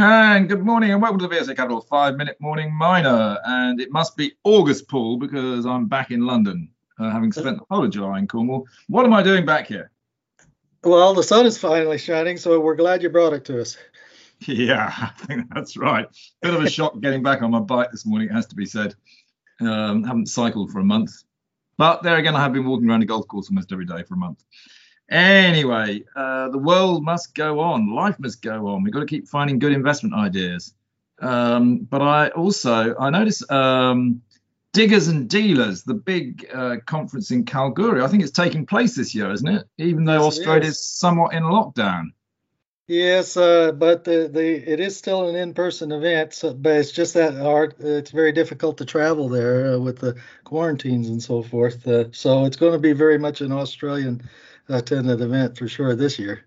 And good morning and welcome to the VSA Capital 5 Minute Morning Miner. And it must be August, Paul, because I'm back in London, uh, having spent the whole of July in Cornwall. What am I doing back here? Well, the sun is finally shining, so we're glad you brought it to us. Yeah, I think that's right. Bit of a shock getting back on my bike this morning, it has to be said. Um, haven't cycled for a month. But there again, I have been walking around a golf course almost every day for a month. Anyway, uh, the world must go on. Life must go on. We've got to keep finding good investment ideas. Um, but I also I notice um, Diggers and Dealers, the big uh, conference in Kalgoorlie. I think it's taking place this year, isn't it? Even though yes, Australia is somewhat in lockdown. Yes, uh, but the, the it is still an in-person event, so, but it's just that. It's very difficult to travel there uh, with the quarantines and so forth. Uh, so it's going to be very much an Australian attended event for sure this year.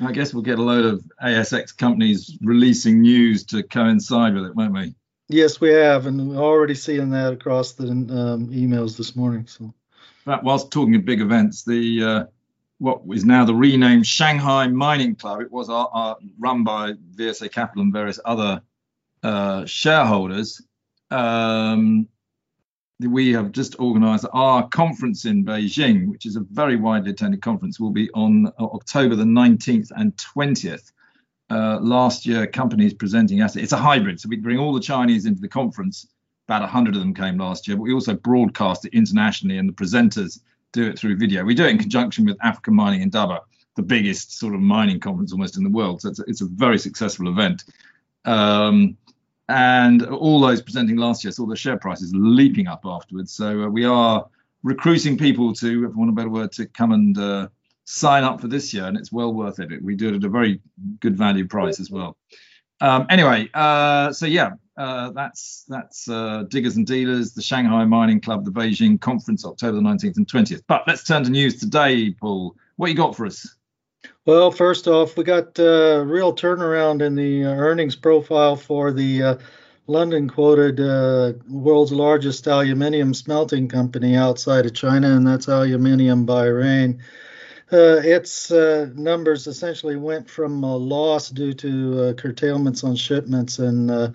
I guess we'll get a load of ASX companies releasing news to coincide with it, won't we? Yes, we have, and we're already seeing that across the um, emails this morning. So, but whilst talking of big events, the uh, what is now the renamed Shanghai Mining Club, it was uh, uh, run by VSA Capital and various other uh, shareholders. Um, we have just organized our conference in Beijing, which is a very widely attended conference, will be on uh, October the 19th and 20th. Uh, last year, companies presenting assets. It's a hybrid, so we bring all the Chinese into the conference. About 100 of them came last year, but we also broadcast it internationally, and the presenters do it through video. We do it in conjunction with African Mining Indaba, the biggest sort of mining conference almost in the world. So it's a, it's a very successful event. Um, and all those presenting last year saw the share prices leaping up afterwards. So uh, we are recruiting people to, if I want a better word, to come and uh, sign up for this year, and it's well worth it. We do it at a very good value price as well. Um, anyway, uh, so yeah, uh, that's that's uh, Diggers and Dealers, the Shanghai Mining Club, the Beijing Conference, October the 19th and 20th. But let's turn to news today, Paul. What you got for us? Well, first off, we got a uh, real turnaround in the uh, earnings profile for the uh, London quoted uh, world's largest aluminium smelting company outside of China, and that's Aluminium Bahrain. Uh, its uh, numbers essentially went from a loss due to curtailments on shipments and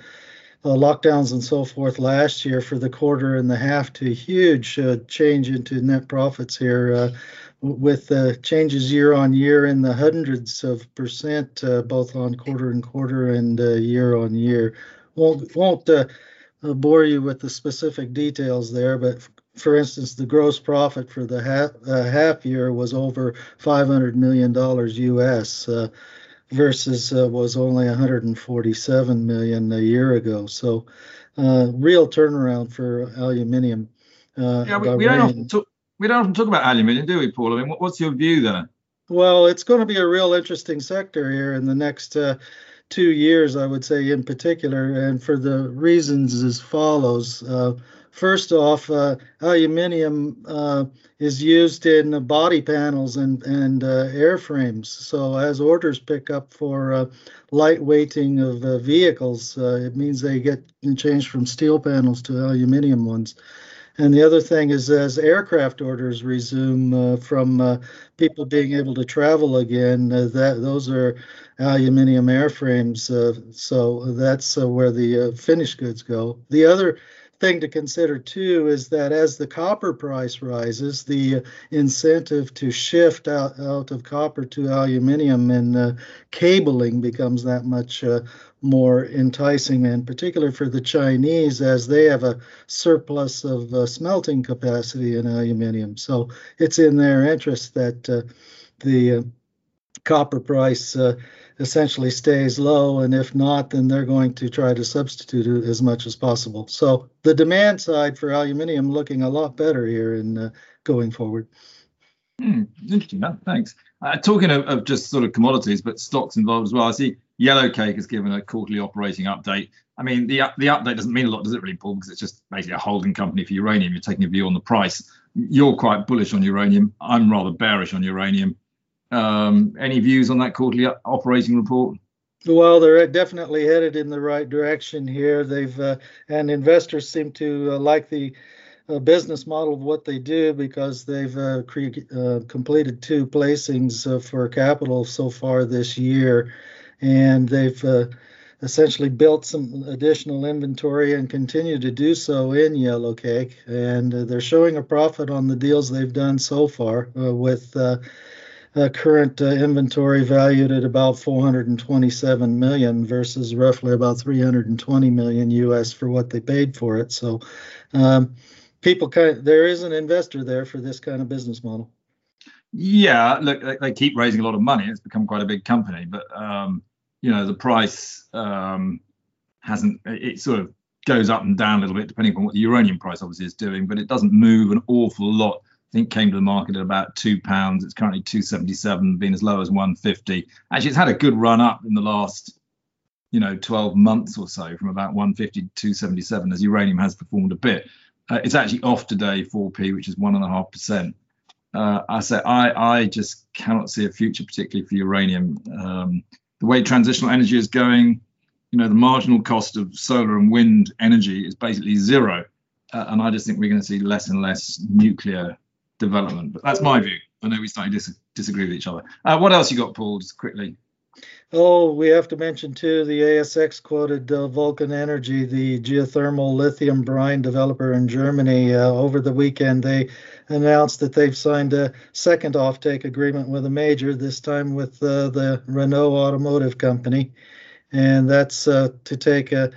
lockdowns and so forth last year for the quarter and the half to huge change into net profits here with uh, changes year on year in the hundreds of percent, uh, both on quarter and quarter and uh, year on year. Won't won't uh, uh, bore you with the specific details there, but for instance, the gross profit for the half uh, half year was over 500 million dollars U.S. versus uh, was only 147 million a year ago. So, uh, real turnaround for aluminium. Uh, yeah, we, we don't often talk we don't often talk about aluminium, do we, Paul? I mean, what's your view there? Well, it's going to be a real interesting sector here in the next uh, two years, I would say, in particular, and for the reasons as follows. First off, uh, aluminium uh, is used in body panels and, and uh, airframes. So, as orders pick up for uh, lightweighting of vehicles, it means they get changed from steel panels to aluminium ones. And the other thing is, as aircraft orders resume uh, from uh, people being able to travel again, uh, that those are aluminium airframes. So that's where the finished goods go. The other thing to consider too is that as the copper price rises, the incentive to shift out, out of copper to aluminium and cabling becomes that much more enticing, and particularly for the Chinese, as they have a surplus of uh, smelting capacity in aluminium. So it's in their interest that uh, the uh, copper price uh, essentially stays low, and if not, then they're going to try to substitute it as much as possible. So the demand side for aluminium looking a lot better here in uh, going forward. Hmm, interesting. Thanks. Uh, talking of, of, just sort of commodities, but stocks involved as well. I see Yellowcake has given a quarterly operating update. I mean, the the update doesn't mean a lot, does it really, Paul? Because it's just basically a holding company for uranium. You're taking a view on the price. You're quite bullish on uranium. I'm rather bearish on uranium. Um, any views on that quarterly operating report? Well, they're definitely headed in the right direction here. They've uh, and investors seem to uh, like the uh, business model of what they do because they've uh, cre- uh, completed two placings uh, for capital so far this year, and they've essentially built some additional inventory and continue to do so in Yellowcake. And uh, they're showing a profit on the deals they've done so far with uh, current uh, inventory valued at about 427 million versus roughly about 320 million US for what they paid for it. So um, people kind of, there is an investor there for this kind of business model. Yeah, look, they keep raising a lot of money. It's become quite a big company, but um, you know the price um, hasn't. It sort of goes up and down a little bit depending on what the uranium price obviously is doing, but it doesn't move an awful lot. I think came to the market at about two pounds. It's currently 277, been as low as 150. Actually, it's had a good run up in the last, you know, 12 months or so, from about 150 to 277, as uranium has performed a bit. Uh, it's actually off today, 4p, which is one and a half percent. Uh, I say I I just cannot see a future, particularly for uranium. Um, the way transitional energy is going, you know, the marginal cost of solar and wind energy is basically zero. Uh, and I just think we're going to see less and less nuclear development. But that's my view. I know we slightly dis- disagree with each other. Uh, what else you got, Paul? Just quickly. Oh, we have to mention too the ASX quoted uh, Vulcan Energy, the geothermal lithium brine developer in Germany. Uh, over the weekend, they announced that they've signed a second offtake agreement with a major, this time with uh, the Renault Automotive Company, and that's uh, to take a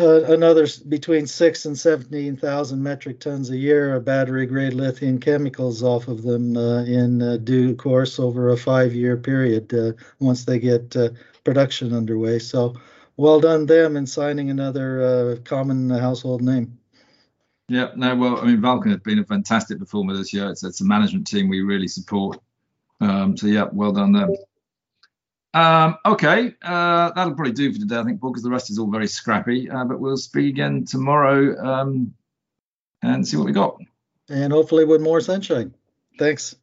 uh, another between six and 17,000 metric tons a year of battery grade lithium chemicals off of them uh, in uh, due course over a five year period uh, once they get uh, production underway. So well done them in signing another uh, common household name. Yeah, no, well, I mean, Vulcan has been a fantastic performer this year. It's, it's a management team we really support. Um, so, yeah, well done them. Um, okay, uh, that'll probably do for today, I think, because the rest is all very scrappy. Uh, but we'll speak again tomorrow um, and see what we got. And hopefully with more sunshine. Thanks.